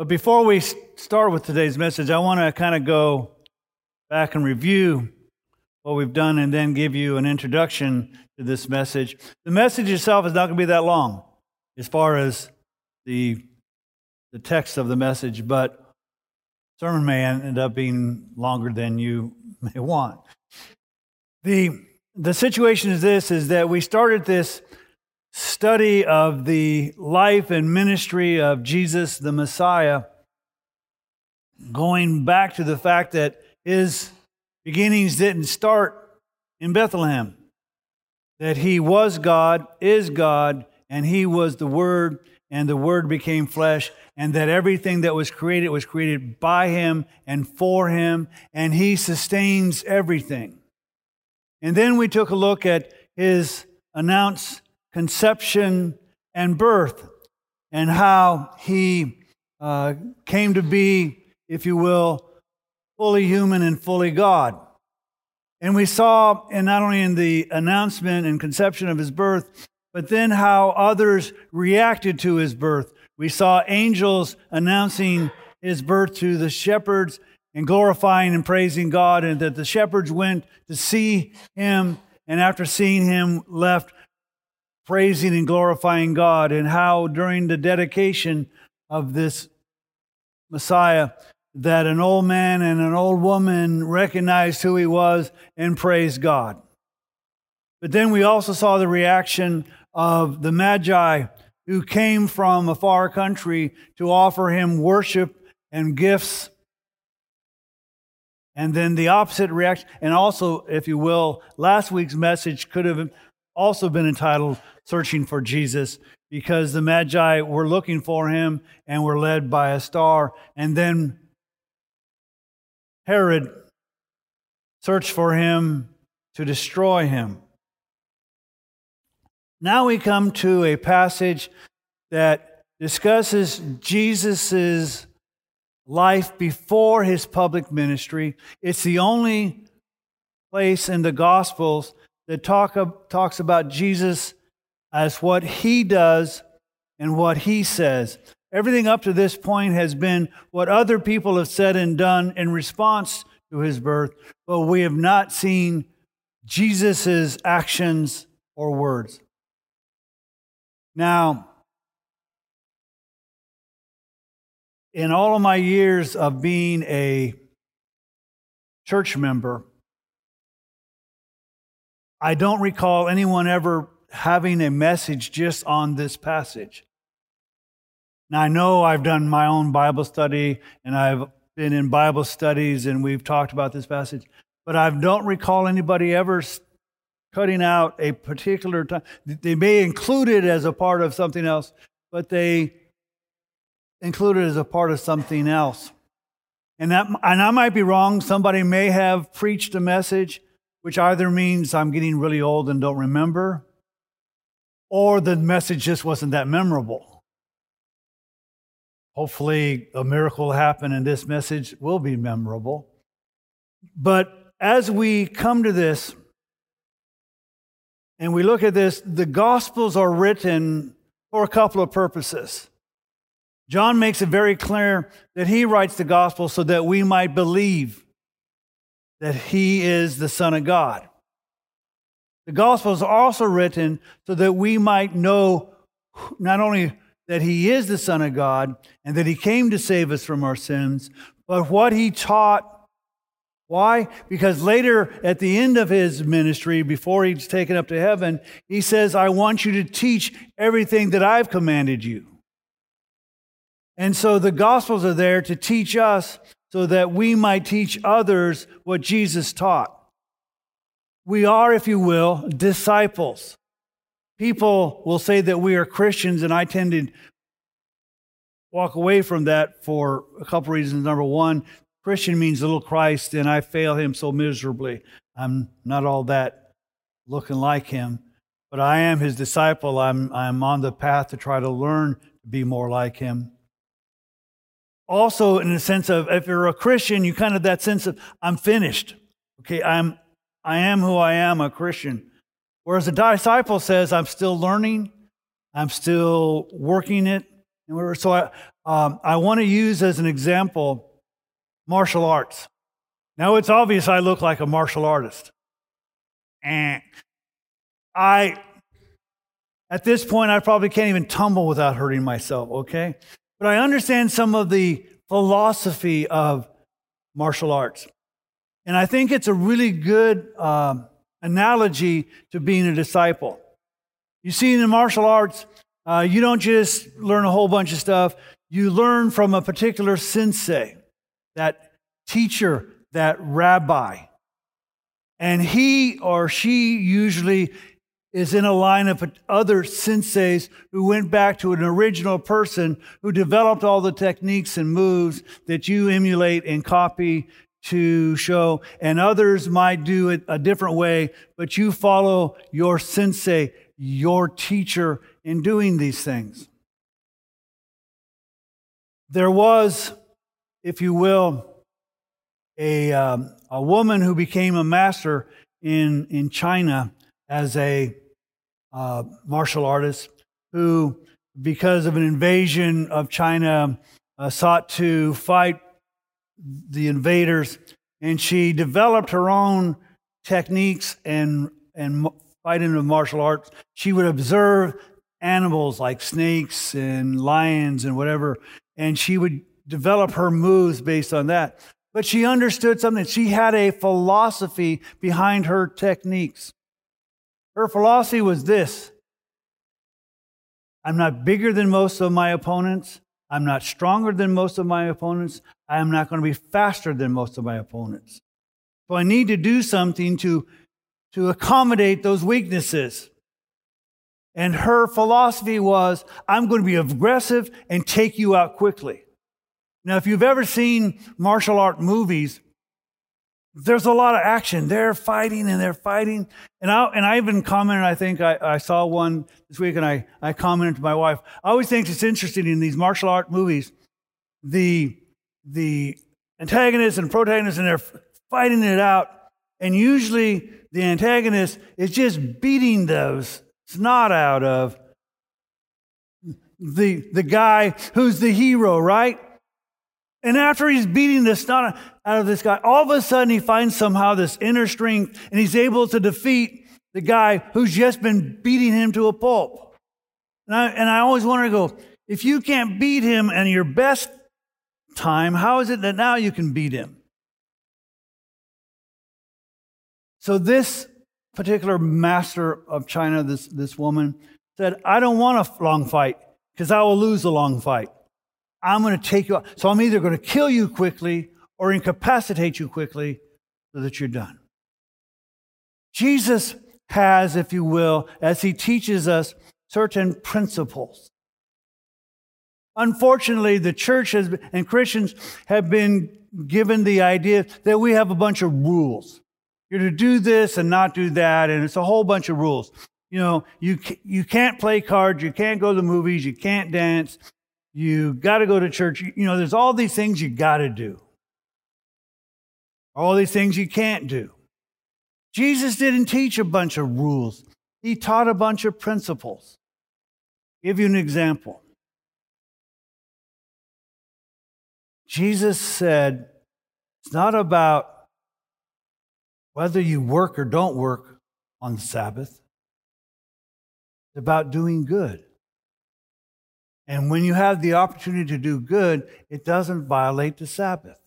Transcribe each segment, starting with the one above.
But before we start with today's message, I want to kind of go back and review what we've done and then give you an introduction to this message. The message itself is not going to be that long as far as the, the text of the message, but sermon may end up being longer than you may want. The, the situation is this, is that we started this study of the life and ministry of Jesus the Messiah, going back to the fact that his beginnings didn't start in Bethlehem, that he was God, is God, and he was the Word, and the Word became flesh, and that everything that was created was created by him and for him, and he sustains everything. And then we took a look at his announced conception and birth, and how he uh, came to be, if you will, fully human and fully God. And we saw, and not only in the announcement and conception of his birth, but then how others reacted to his birth. We saw angels announcing his birth to the shepherds and glorifying and praising God, and that the shepherds went to see him, and after seeing him, left praising and glorifying God, and how during the dedication of this Messiah, that an old man and an old woman recognized who he was and praised God. But then we also saw the reaction of the Magi who came from a far country to offer him worship and gifts. And then the opposite reaction, and also, if you will, last week's message could have also been entitled Searching for Jesus because the Magi were looking for him and were led by a star. And then Herod searched for him to destroy him. Now we come to a passage that discusses Jesus' life before his public ministry. It's the only place in the Gospels that talk, talks about Jesus as what he does and what he says. Everything up to this point has been what other people have said and done in response to his birth, but we have not seen Jesus' actions or words. Now, in all of my years of being a church member, I don't recall anyone ever having a message just on this passage. Now, I know I've done my own Bible study and I've been in Bible studies and we've talked about this passage, but I don't recall anybody ever cutting out a particular time. They may include it as a part of something else, but they include it as a part of something else. And, that, and I might be wrong. Somebody may have preached a message which either means I'm getting really old and don't remember, or the message just wasn't that memorable. Hopefully, a miracle will happen and this message will be memorable. But as we come to this and we look at this, the Gospels are written for a couple of purposes. John makes it very clear that he writes the Gospel so that we might believe that he is the Son of God. The Gospels are also written so that we might know not only that he is the Son of God and that he came to save us from our sins, but what he taught. Why? Because later at the end of his ministry, before he's taken up to heaven, he says, I want you to teach everything that I've commanded you. And so the Gospels are there to teach us so that we might teach others what Jesus taught. We are, if you will, disciples. People will say that we are Christians, and I tend to walk away from that for a couple reasons. Number one, Christian means little Christ, and I fail him so miserably. I'm not all that looking like him, but I am his disciple. I'm, I'm on the path to try to learn to be more like him also in the sense of if you're a Christian, you kind of that sense of I'm finished. Okay, I'm I am who I am, a Christian. Whereas a disciple says, I'm still learning, I'm still working it, And so I, um, I want to use as an example martial arts. Now it's obvious I look like a martial artist. And I, at this point, I probably can't even tumble without hurting myself, okay? But I understand some of the philosophy of martial arts. And I think it's a really good um, analogy to being a disciple. You see, in the martial arts, uh, you don't just learn a whole bunch of stuff, you learn from a particular sensei, that teacher, that rabbi. And he or she usually is in a line of other senseis who went back to an original person who developed all the techniques and moves that you emulate and copy to show, and others might do it a different way, but you follow your sensei, your teacher in doing these things. There was, if you will, a, um, a woman who became a master in, in China as a uh, martial artist who, because of an invasion of China, uh, sought to fight the invaders, and she developed her own techniques and and fighting of martial arts. She would observe animals like snakes and lions and whatever, and she would develop her moves based on that. But she understood something. She had a philosophy behind her techniques. Her philosophy was this I'm not bigger than most of my opponents. I'm not stronger than most of my opponents. I am not going to be faster than most of my opponents. So I need to do something to, to accommodate those weaknesses. And her philosophy was I'm going to be aggressive and take you out quickly. Now, if you've ever seen martial art movies, there's a lot of action. They're fighting and they're fighting. And I, and I even commented, I think I, I saw one this week and I, I commented to my wife. I always think it's interesting in these martial art movies, the, the antagonist and protagonist and they're fighting it out. And usually the antagonist is just beating those snot out of the, the guy who's the hero, right? And after he's beating the snot out of this guy, all of a sudden he finds somehow this inner strength and he's able to defeat the guy who's just been beating him to a pulp. And I, and I always want to go, if you can't beat him in your best time, how is it that now you can beat him? So this particular master of China, this, this woman, said, I don't want a long fight because I will lose a long fight. I'm going to take you out. So I'm either going to kill you quickly or incapacitate you quickly so that you're done. Jesus has, if you will, as he teaches us, certain principles. Unfortunately, the church has, and Christians have been given the idea that we have a bunch of rules. You're to do this and not do that, and it's a whole bunch of rules. You know, you, you can't play cards, you can't go to the movies, you can't dance, you got to go to church. You know, there's all these things you got to do, all these things you can't do. Jesus didn't teach a bunch of rules, he taught a bunch of principles. I'll give you an example. Jesus said, it's not about whether you work or don't work on the Sabbath. It's about doing good. And when you have the opportunity to do good, it doesn't violate the Sabbath.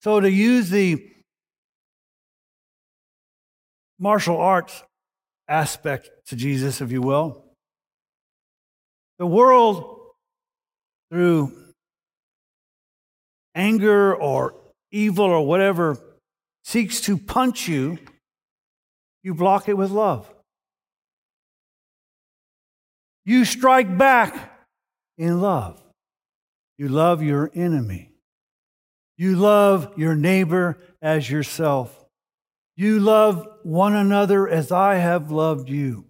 So, to use the martial arts aspect to Jesus, if you will, the world, through anger or evil or whatever, seeks to punch you, you block it with love. You strike back in love. You love your enemy. You love your neighbor as yourself. You love one another as I have loved you.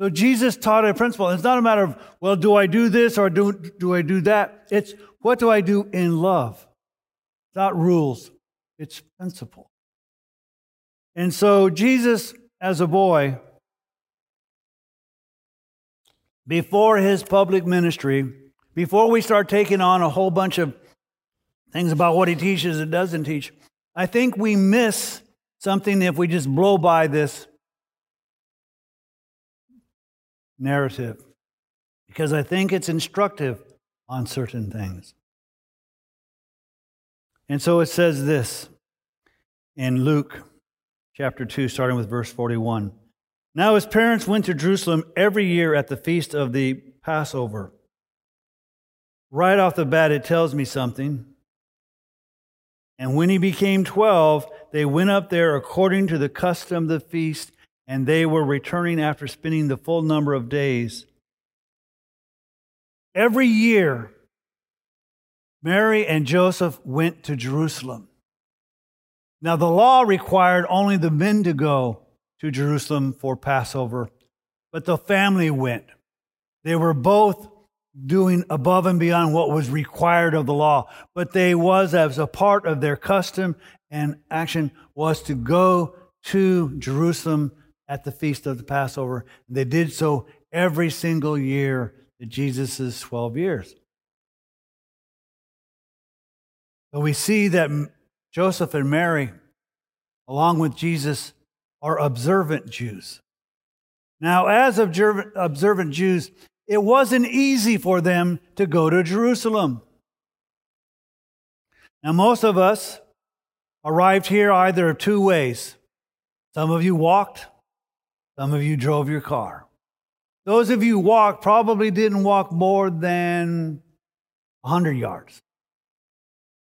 So Jesus taught a principle. It's not a matter of, well, do I do this or do, do I do that? It's what do I do in love? It's not rules, it's principle. And so Jesus, as a boy, before his public ministry, before we start taking on a whole bunch of things about what he teaches and doesn't teach, I think we miss something if we just blow by this narrative because I think it's instructive on certain things. And so it says this in Luke chapter 2, starting with verse 41. Now his parents went to Jerusalem every year at the feast of the Passover. Right off the bat, it tells me something. And when he became 12, they went up there according to the custom of the feast, and they were returning after spending the full number of days. Every year, Mary and Joseph went to Jerusalem. Now, the law required only the men to go to Jerusalem for Passover, but the family went. They were both doing above and beyond what was required of the law, but they was as a part of their custom and action was to go to Jerusalem at the feast of the Passover. They did so every single year to Jesus' 12 years. So we see that Joseph and Mary, along with Jesus, are observant Jews. Now, as observant Jews, it wasn't easy for them to go to Jerusalem. Now, most of us arrived here either two ways. Some of you walked, some of you drove your car. Those of you walked probably didn't walk more than 100 yards.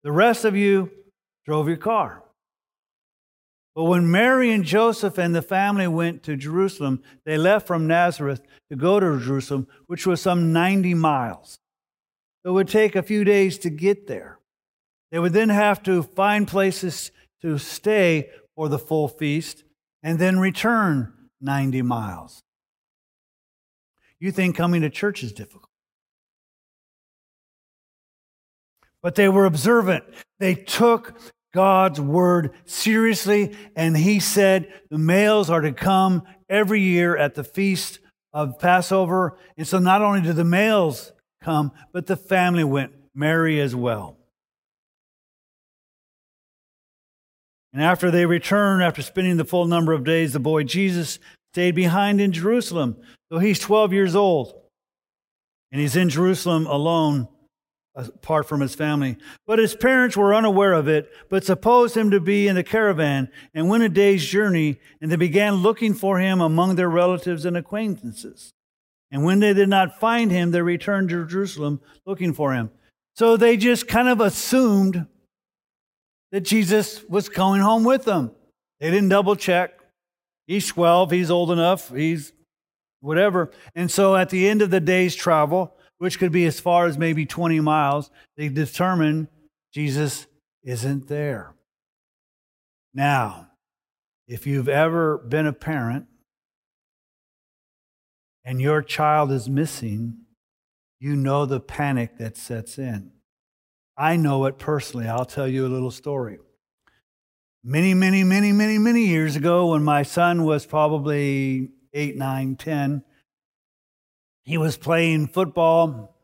The rest of you drove your car. But when Mary and Joseph and the family went to Jerusalem, they left from Nazareth to go to Jerusalem, which was some 90 miles. It would take a few days to get there. They would then have to find places to stay for the full feast and then return 90 miles. You think coming to church is difficult. But they were observant. They took God's word seriously, and he said the males are to come every year at the feast of Passover. And so not only did the males come, but the family went, Mary as well. And after they returned, after spending the full number of days, the boy Jesus stayed behind in Jerusalem. So he's 12 years old. And he's in Jerusalem alone, apart from his family. But his parents were unaware of it, but supposed him to be in the caravan and went a day's journey, and they began looking for him among their relatives and acquaintances. And when they did not find him, they returned to Jerusalem looking for him. So they just kind of assumed that Jesus was going home with them. They didn't double check. He's 12, he's old enough, he's whatever. And so at the end of the day's travel, which could be as far as maybe 20 miles, they determine Jesus isn't there. Now, if you've ever been a parent and your child is missing, you know the panic that sets in. I know it personally. I'll tell you a little story many, many, many, many, many years ago when my son was probably eight, nine, ten. He was playing football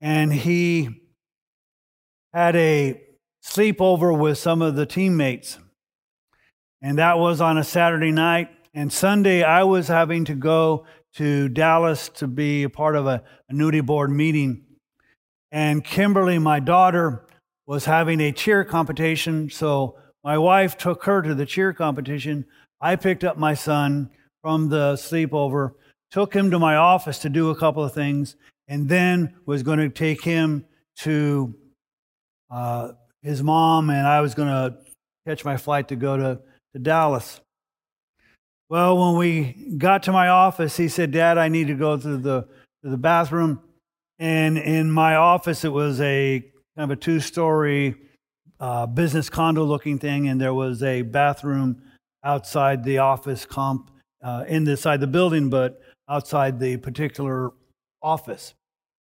and he had a sleepover with some of the teammates. And that was on a Saturday night. And Sunday, I was having to go to Dallas to be a part of a annuity board meeting. And Kimberly, my daughter, was having a cheer competition. So my wife took her to the cheer competition. I picked up my son from the sleepover, took him to my office to do a couple of things, and then was going to take him to uh, his mom, and I was going to catch my flight to go to, to Dallas. Well, when we got to my office, he said, Dad, I need to go to the, to the bathroom. And in my office, it was a kind of a two story uh, business condo looking thing, and there was a bathroom outside the office comp uh, inside the building, but outside the particular office.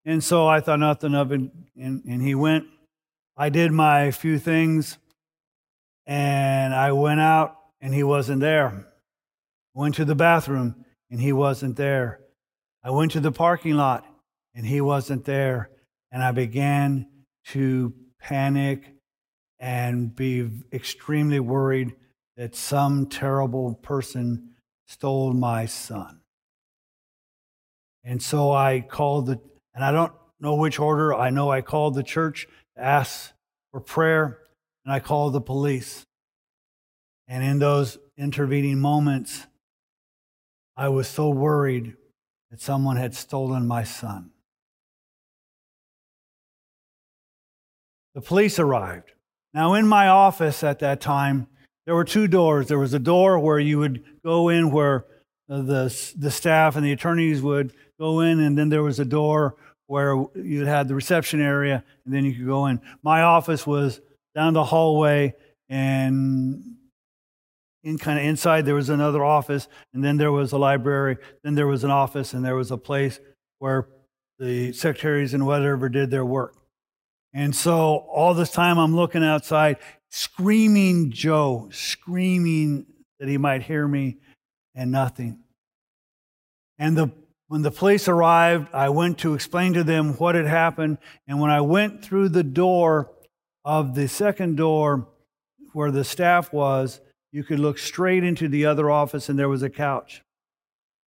And so I thought nothing of it, and, and he went. I did my few things, and I went out, and he wasn't there. Went to the bathroom, and he wasn't there. I went to the parking lot and he wasn't there. And I began to panic and be extremely worried that some terrible person stole my son. And so I called the, and I don't know which order, I know I called the church to ask for prayer, and I called the police. And in those intervening moments, I was so worried that someone had stolen my son. The police arrived. Now, in my office at that time, there were two doors. There was a door where you would go in where the, the staff and the attorneys would go in, and then there was a door where you had the reception area, and then you could go in. My office was down the hallway, and in kind of inside there was another office, and then there was a library, then there was an office, and there was a place where the secretaries and whatever did their work. And so all this time I'm looking outside, screaming Joe, screaming that he might hear me, and nothing. And the, when the police arrived, I went to explain to them what had happened. And when I went through the door of the second door where the staff was, you could look straight into the other office, and there was a couch.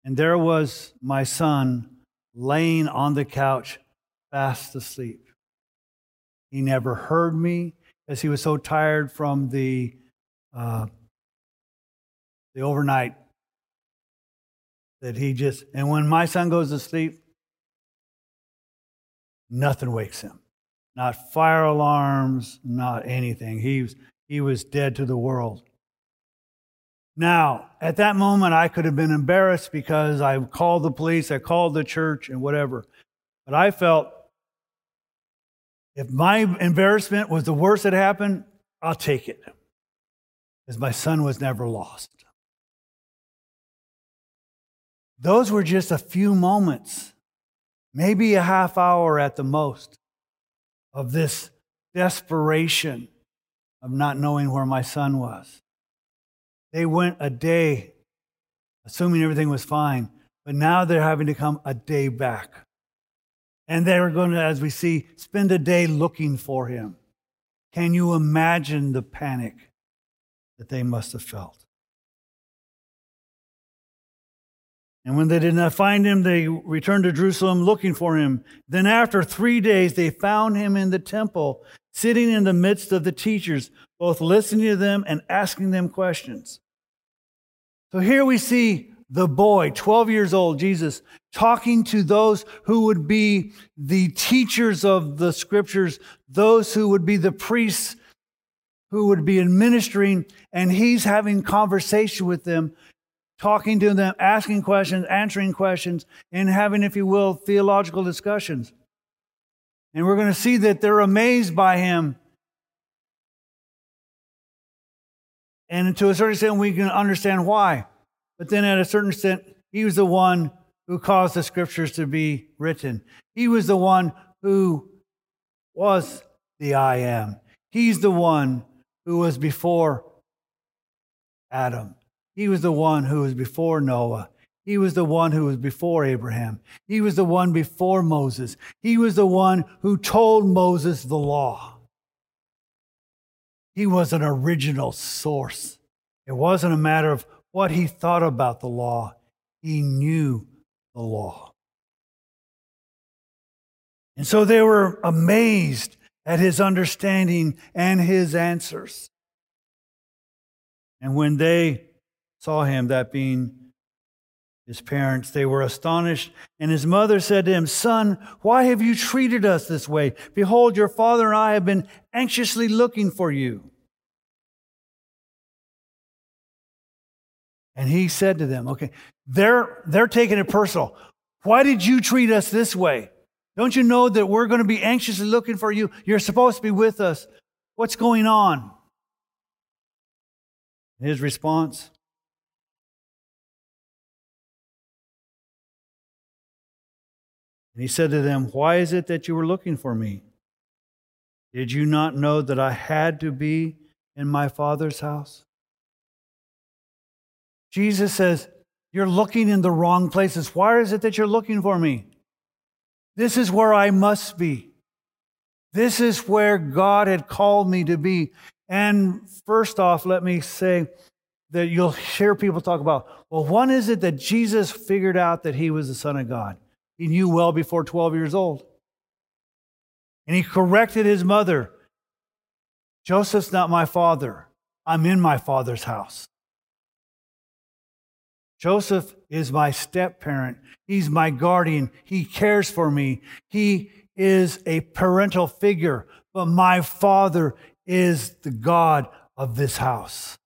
And there was my son laying on the couch, fast asleep. He never heard me as he was so tired from the, uh, the overnight that he just, and when my son goes to sleep, nothing wakes him. Not fire alarms, not anything. He was, he was dead to the world. Now, at that moment, I could have been embarrassed because I called the police, I called the church, and whatever. But I felt if my embarrassment was the worst that happened, I'll take it. Because my son was never lost. Those were just a few moments, maybe a half hour at the most, of this desperation of not knowing where my son was. They went a day, assuming everything was fine, but now they're having to come a day back. And they're going to, as we see, spend a day looking for him. Can you imagine the panic that they must have felt? And when they did not find him, they returned to Jerusalem looking for him. Then, after three days, they found him in the temple, sitting in the midst of the teachers, both listening to them and asking them questions. So here we see the boy, 12 years old, Jesus, talking to those who would be the teachers of the scriptures, those who would be the priests who would be administering, and he's having conversation with them, talking to them, asking questions, answering questions, and having, if you will, theological discussions. And we're going to see that they're amazed by him. And to a certain extent, we can understand why. But then, at a certain extent, he was the one who caused the scriptures to be written. He was the one who was the I am. He's the one who was before Adam. He was the one who was before Noah. He was the one who was before Abraham. He was the one before Moses. He was the one who told Moses the law. He was an original source. It wasn't a matter of what he thought about the law, he knew the law. And so they were amazed at his understanding and his answers. And when they saw him, that being his parents, they were astonished. And his mother said to him, Son, why have you treated us this way? Behold, your father and I have been anxiously looking for you. And he said to them, okay, they're, they're taking it personal. Why did you treat us this way? Don't you know that we're going to be anxiously looking for you? You're supposed to be with us. What's going on? His response And he said to them, Why is it that you were looking for me? Did you not know that I had to be in my Father's house? Jesus says, You're looking in the wrong places. Why is it that you're looking for me? This is where I must be. This is where God had called me to be. And first off, let me say that you'll hear people talk about, well, when is it that Jesus figured out that he was the Son of God? He knew well before 12 years old. And he corrected his mother Joseph's not my father. I'm in my father's house. Joseph is my step parent. He's my guardian. He cares for me. He is a parental figure, but my father is the God of this house.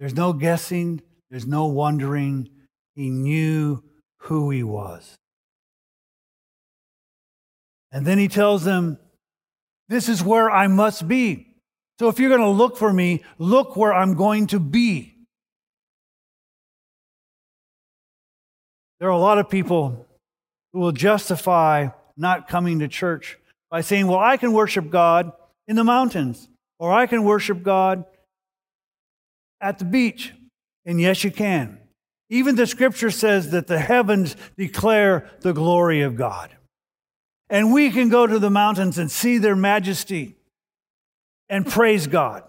There's no guessing, there's no wondering. He knew who he was. And then he tells them, This is where I must be. So if you're going to look for me, look where I'm going to be. There are a lot of people who will justify not coming to church by saying, Well, I can worship God in the mountains, or I can worship God at the beach. And yes, you can. Even the scripture says that the heavens declare the glory of God. And we can go to the mountains and see their majesty and praise God.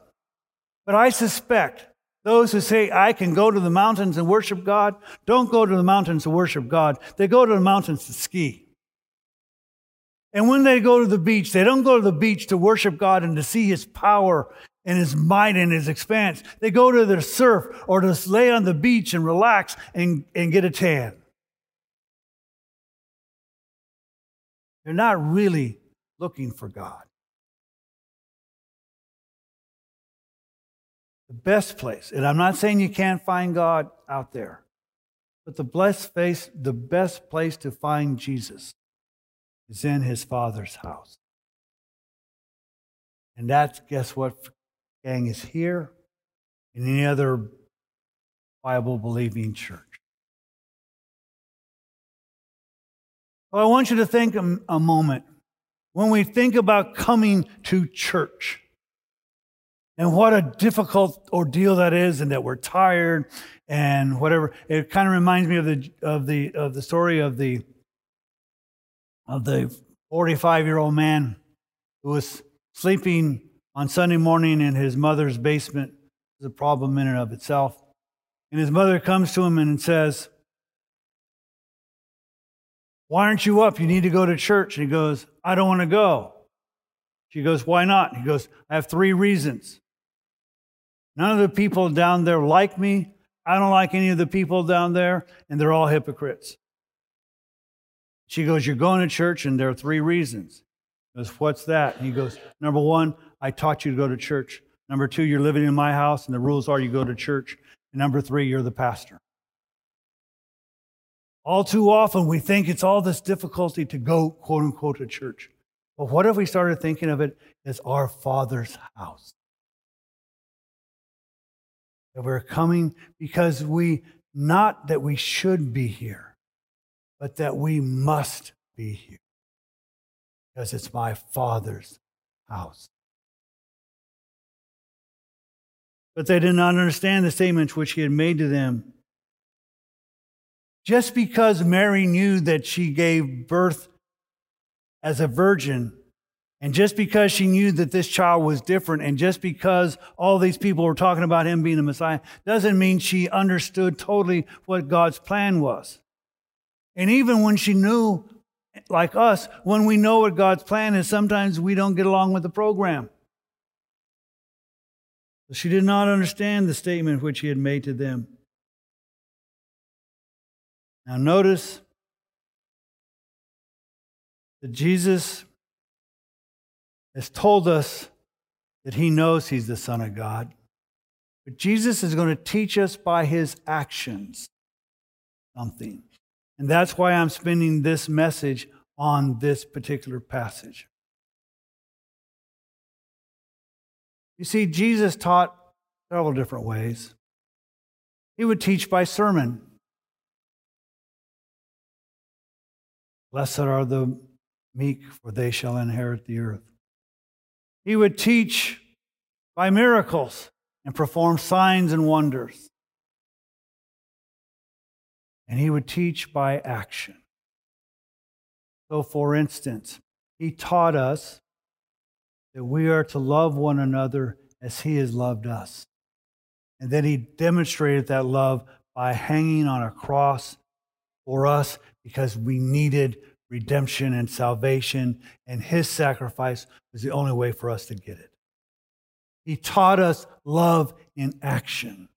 But I suspect those who say, I can go to the mountains and worship God, don't go to the mountains to worship God. They go to the mountains to ski. And when they go to the beach, they don't go to the beach to worship God and to see his power and his might and his expanse. They go to the surf or to lay on the beach and relax and, and get a tan. They're not really looking for God. The best place, and I'm not saying you can't find God out there, but the best place, the best place to find Jesus is in his father's house. And that's, guess what, gang, is here in any other Bible believing church. I want you to think a moment when we think about coming to church and what a difficult ordeal that is, and that we're tired and whatever. It kind of reminds me of the of the of the story of the of the 45 year old man who was sleeping on Sunday morning in his mother's basement. It's a problem in and of itself. And his mother comes to him and says, Why aren't you up? You need to go to church. And he goes, I don't want to go. She goes, Why not? He goes, I have three reasons. None of the people down there like me. I don't like any of the people down there, and they're all hypocrites. She goes, You're going to church, and there are three reasons. He goes, What's that? And he goes, Number one, I taught you to go to church. Number two, you're living in my house, and the rules are you go to church. And number three, you're the pastor. All too often, we think it's all this difficulty to go, quote unquote, to church. But what if we started thinking of it as our Father's house? that we're coming because we, not that we should be here, but that we must be here because it's my Father's house. But they did not understand the statement which he had made to them. Just because Mary knew that she gave birth as a virgin and just because she knew that this child was different, and just because all these people were talking about him being the Messiah, doesn't mean she understood totally what God's plan was. And even when she knew, like us, when we know what God's plan is, sometimes we don't get along with the program. She did not understand the statement which he had made to them. Now, notice that Jesus has told us that he knows he's the Son of God. But Jesus is going to teach us by his actions something. And that's why I'm spending this message on this particular passage. You see, Jesus taught several different ways. He would teach by sermon. Blessed are the meek, for they shall inherit the earth. He would teach by miracles and perform signs and wonders. and he would teach by action. So, for instance, he taught us that we are to love one another as he has loved us. And then he demonstrated that love by hanging on a cross for us because we needed redemption and salvation, and his sacrifice was the only way for us to get it. He taught us love in action,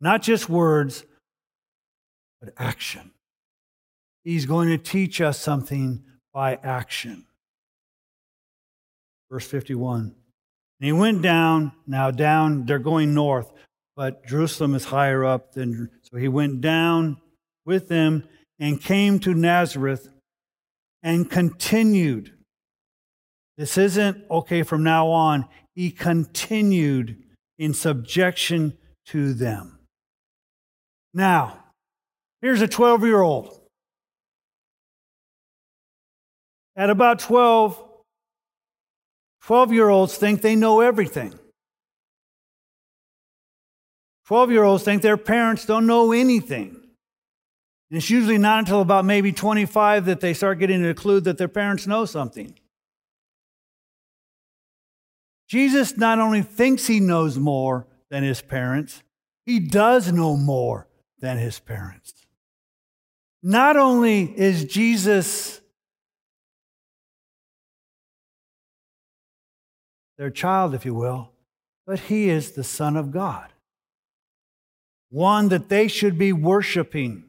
not just words, but action. He's going to teach us something by action. Verse 51. And he went down, now down, they're going north, but Jerusalem is higher up than, so he went down with them and came to Nazareth and continued. This isn't okay from now on. He continued in subjection to them. Now, here's a 12 year old. At about 12, 12 year olds think they know everything. 12 year olds think their parents don't know anything. And it's usually not until about maybe 25 that they start getting a clue that their parents know something. Jesus not only thinks he knows more than his parents, he does know more than his parents. Not only is Jesus their child, if you will, but he is the Son of God, one that they should be worshiping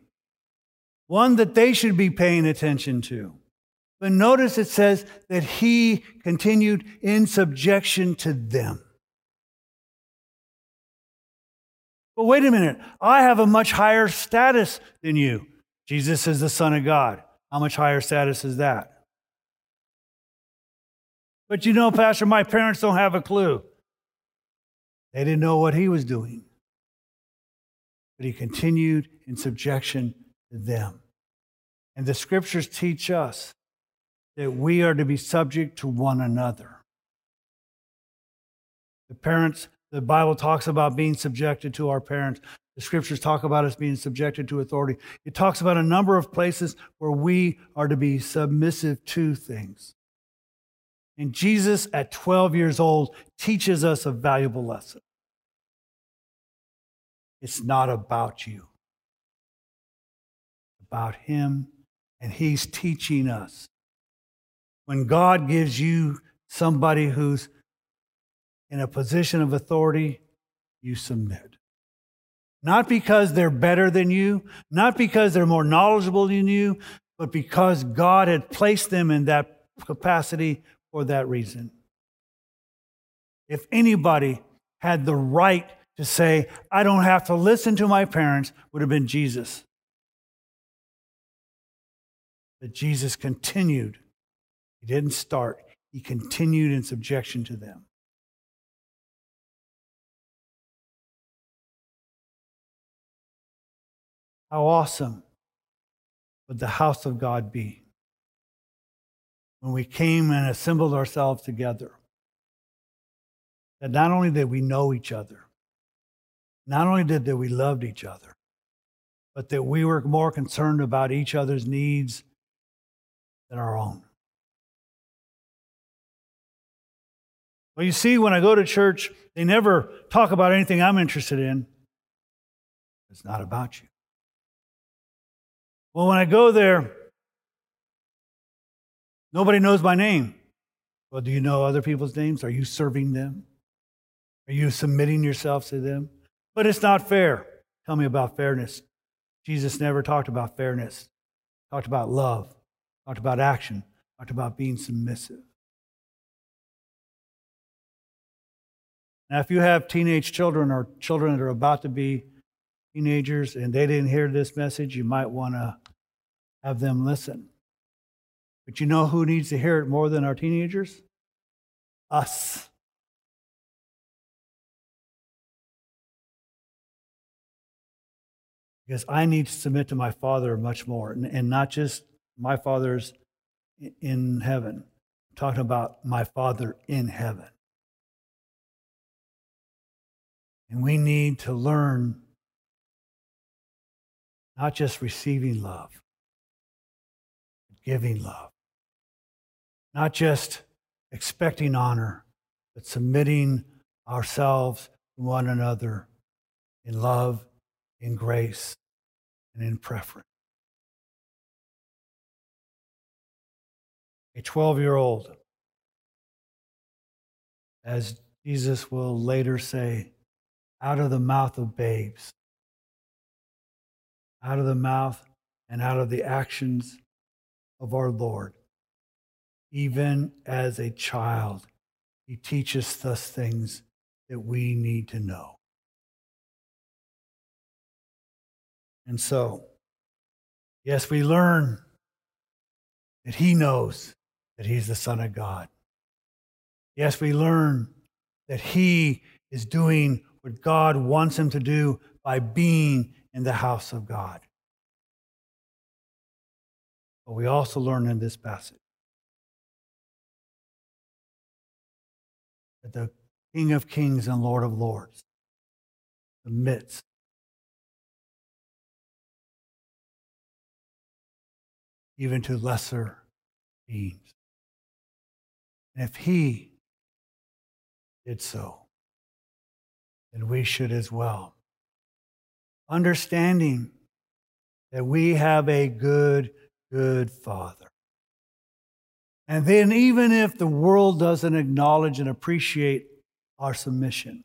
one that they should be paying attention to. But notice it says that he continued in subjection to them. But wait a minute, I have a much higher status than you. Jesus is the Son of God. How much higher status is that? But you know, Pastor, my parents don't have a clue. They didn't know what he was doing. But he continued in subjection to them. And the scriptures teach us that we are to be subject to one another. The parents, the Bible talks about being subjected to our parents. The scriptures talk about us being subjected to authority. It talks about a number of places where we are to be submissive to things. And Jesus, at 12 years old, teaches us a valuable lesson. It's not about you about Him, and He's teaching us. When God gives you somebody who's in a position of authority, you submit. Not because they're better than you, not because they're more knowledgeable than you, but because God had placed them in that capacity for that reason. If anybody had the right to say, I don't have to listen to my parents, would have been Jesus But Jesus continued. He didn't start, he continued in subjection to them. How awesome would the house of God be when we came and assembled ourselves together? That not only did we know each other, not only did that we loved each other, but that we were more concerned about each other's needs than our own. Well, you see, when I go to church, they never talk about anything I'm interested in. It's not about you. Well, when I go there, nobody knows my name. Well, do you know other people's names? Are you serving them? Are you submitting yourself to them? But it's not fair. Tell me about fairness. Jesus never talked about fairness. Talked about love talked about action, talked about being submissive. Now, if you have teenage children or children that are about to be teenagers and they didn't hear this message, you might want to have them listen. But you know who needs to hear it more than our teenagers? Us. Because I need to submit to my Father much more, and, not just my Father's in heaven. I'm talking about my Father in heaven. And we need to learn not just receiving love, giving love. Not just expecting honor, but submitting ourselves to one another in love, in grace, and in preference. A 12 year old, as Jesus will later say, out of the mouth of babes, out of the mouth and out of the actions of our Lord. Even as a child, he teaches us things that we need to know. And so, yes, we learn that he knows that he's the Son of God. Yes, we learn that he is doing what God wants him to do by being in the house of God. But we also learn in this passage the King of Kings and Lord of Lords submits even to lesser beings. And if he did so, then we should as well understanding that we have a good, good Father. And then, even if the world doesn't acknowledge and appreciate our submission,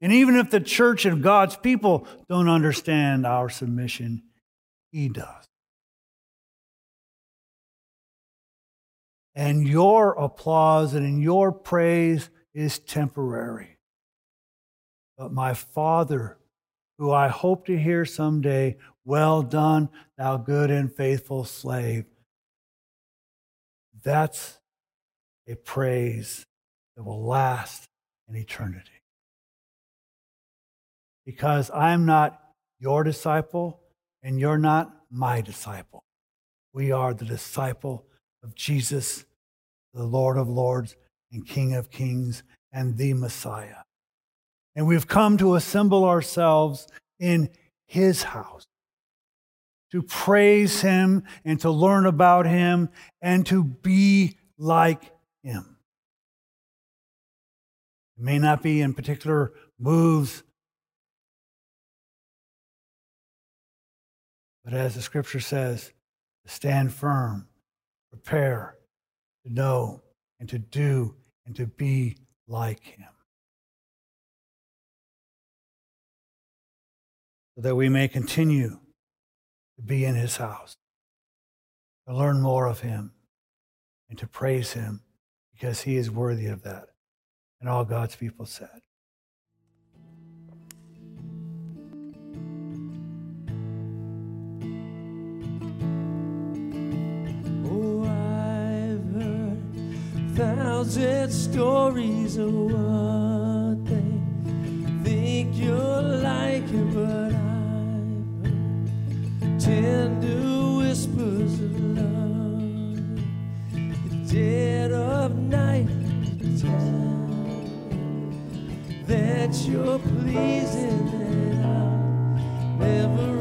and even if the church and God's people don't understand our submission, He does. And your applause and your praise is temporary. But my Father who I hope to hear someday, Well done, thou good and faithful slave. That's a praise that will last in eternity. Because I'm not your disciple and you're not my disciple. We are the disciple of Jesus, the Lord of Lords and King of Kings and the Messiah. And we've come to assemble ourselves in his house to praise him and to learn about him and to be like him. It may not be in particular moves, but as the scripture says, to stand firm, prepare, to know, and to do, and to be like him. so that we may continue to be in his house, to learn more of him, and to praise him because he is worthy of that. And all God's people said. Oh, thousand stories of what they think you're like, but tender whispers of love. The dead of night that you're pleasing that I'm never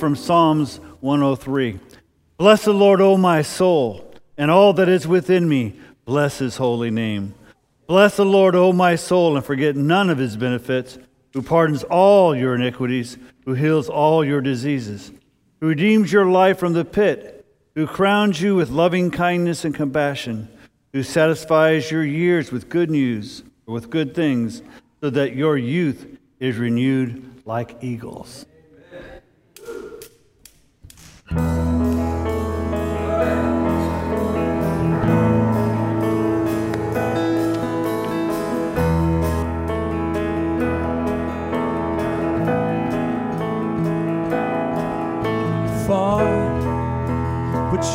from Psalms 103. Bless the Lord, O my soul, and all that is within me. Bless his holy name. Bless the Lord, O my soul, and forget none of his benefits, who pardons all your iniquities, who heals all your diseases, who redeems your life from the pit, who crowns you with loving kindness and compassion, who satisfies your years with good news, or with good things, so that your youth is renewed like eagles. But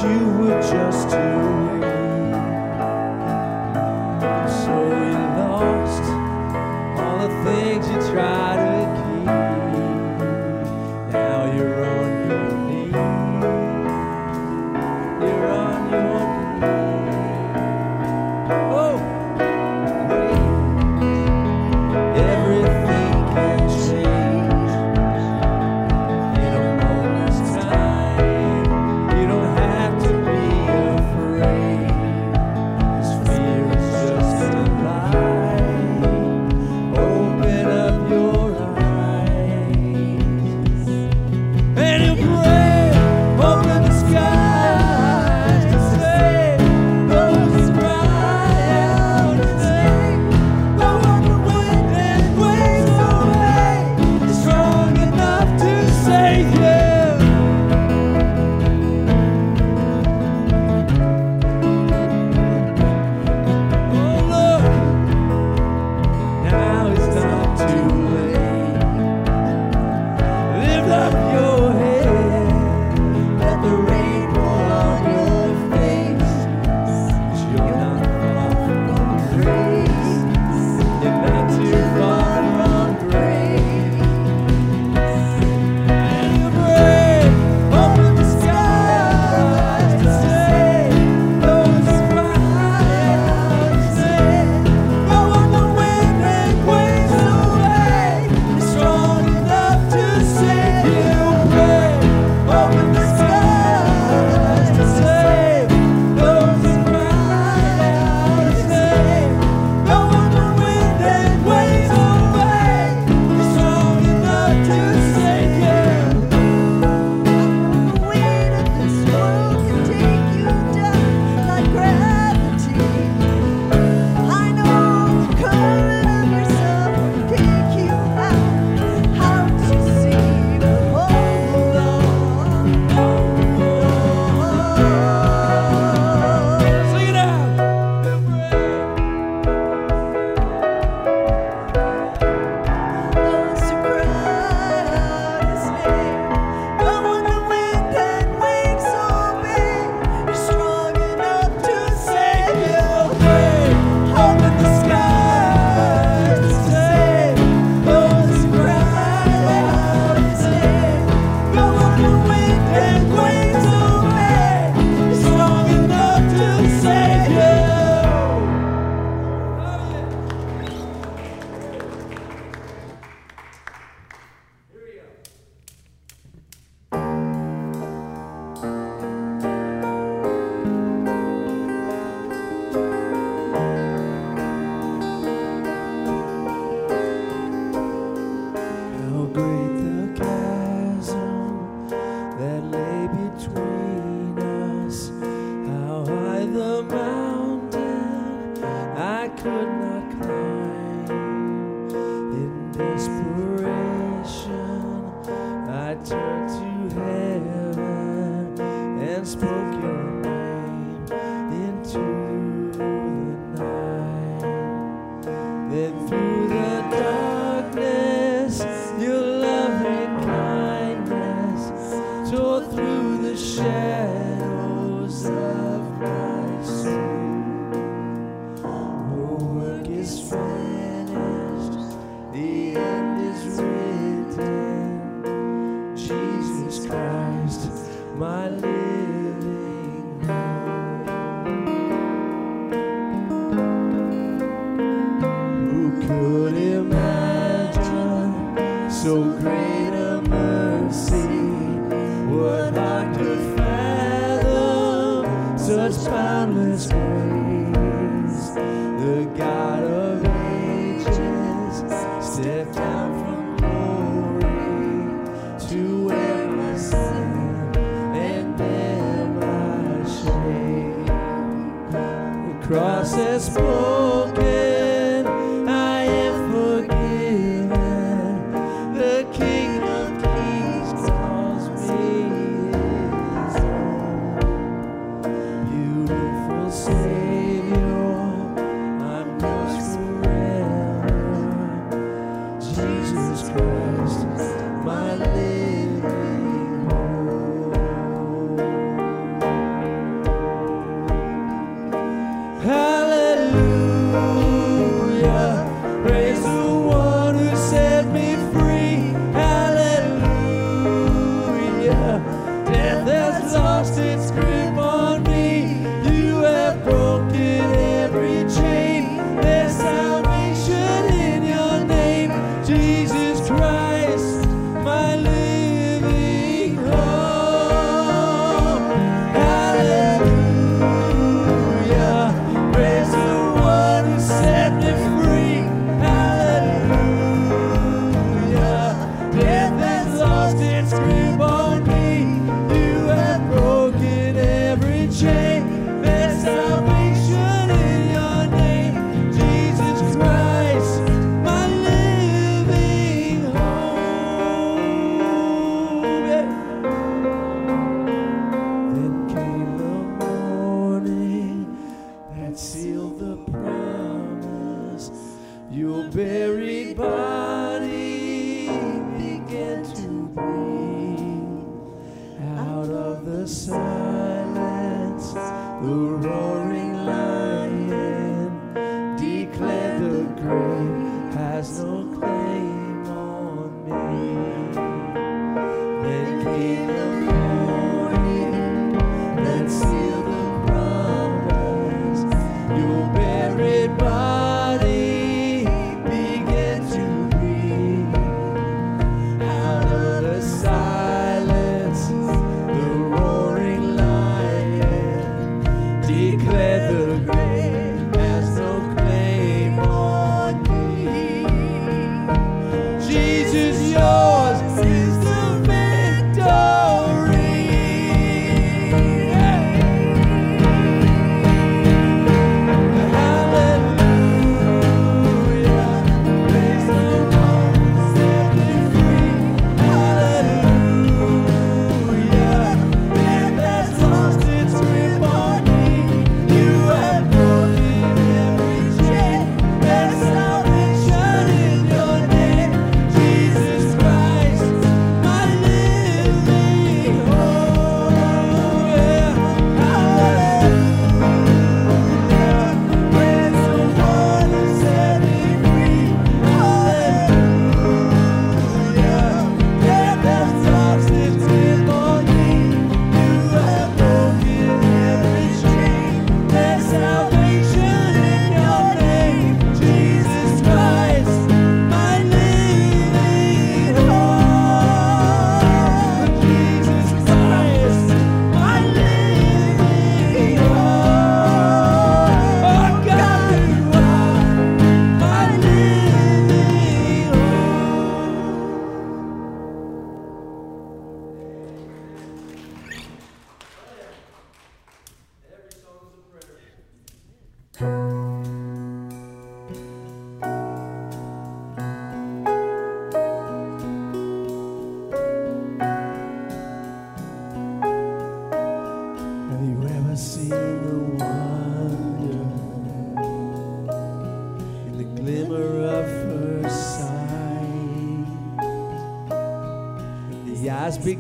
you were just too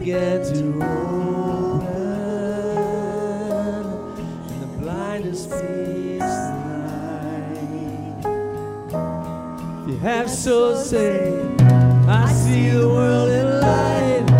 began to open, and the blindest meets tonight. If you have so saved, I see the world in light.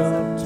Up.